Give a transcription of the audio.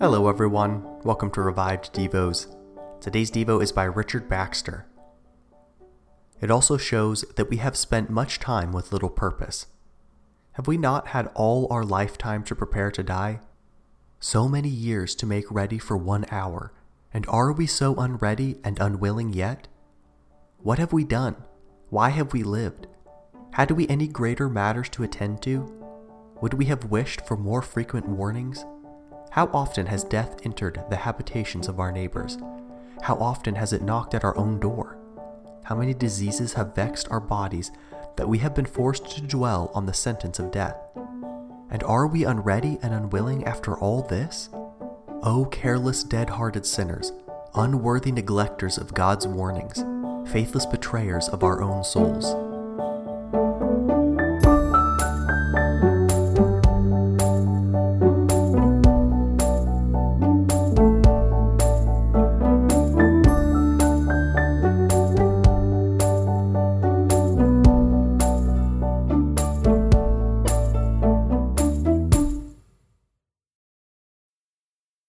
Hello, everyone. Welcome to Revived Devos. Today's Devo is by Richard Baxter. It also shows that we have spent much time with little purpose. Have we not had all our lifetime to prepare to die? So many years to make ready for one hour, and are we so unready and unwilling yet? What have we done? Why have we lived? Had we any greater matters to attend to? Would we have wished for more frequent warnings? How often has death entered the habitations of our neighbors? How often has it knocked at our own door? How many diseases have vexed our bodies that we have been forced to dwell on the sentence of death? And are we unready and unwilling after all this? O careless, dead hearted sinners, unworthy neglectors of God's warnings, faithless betrayers of our own souls.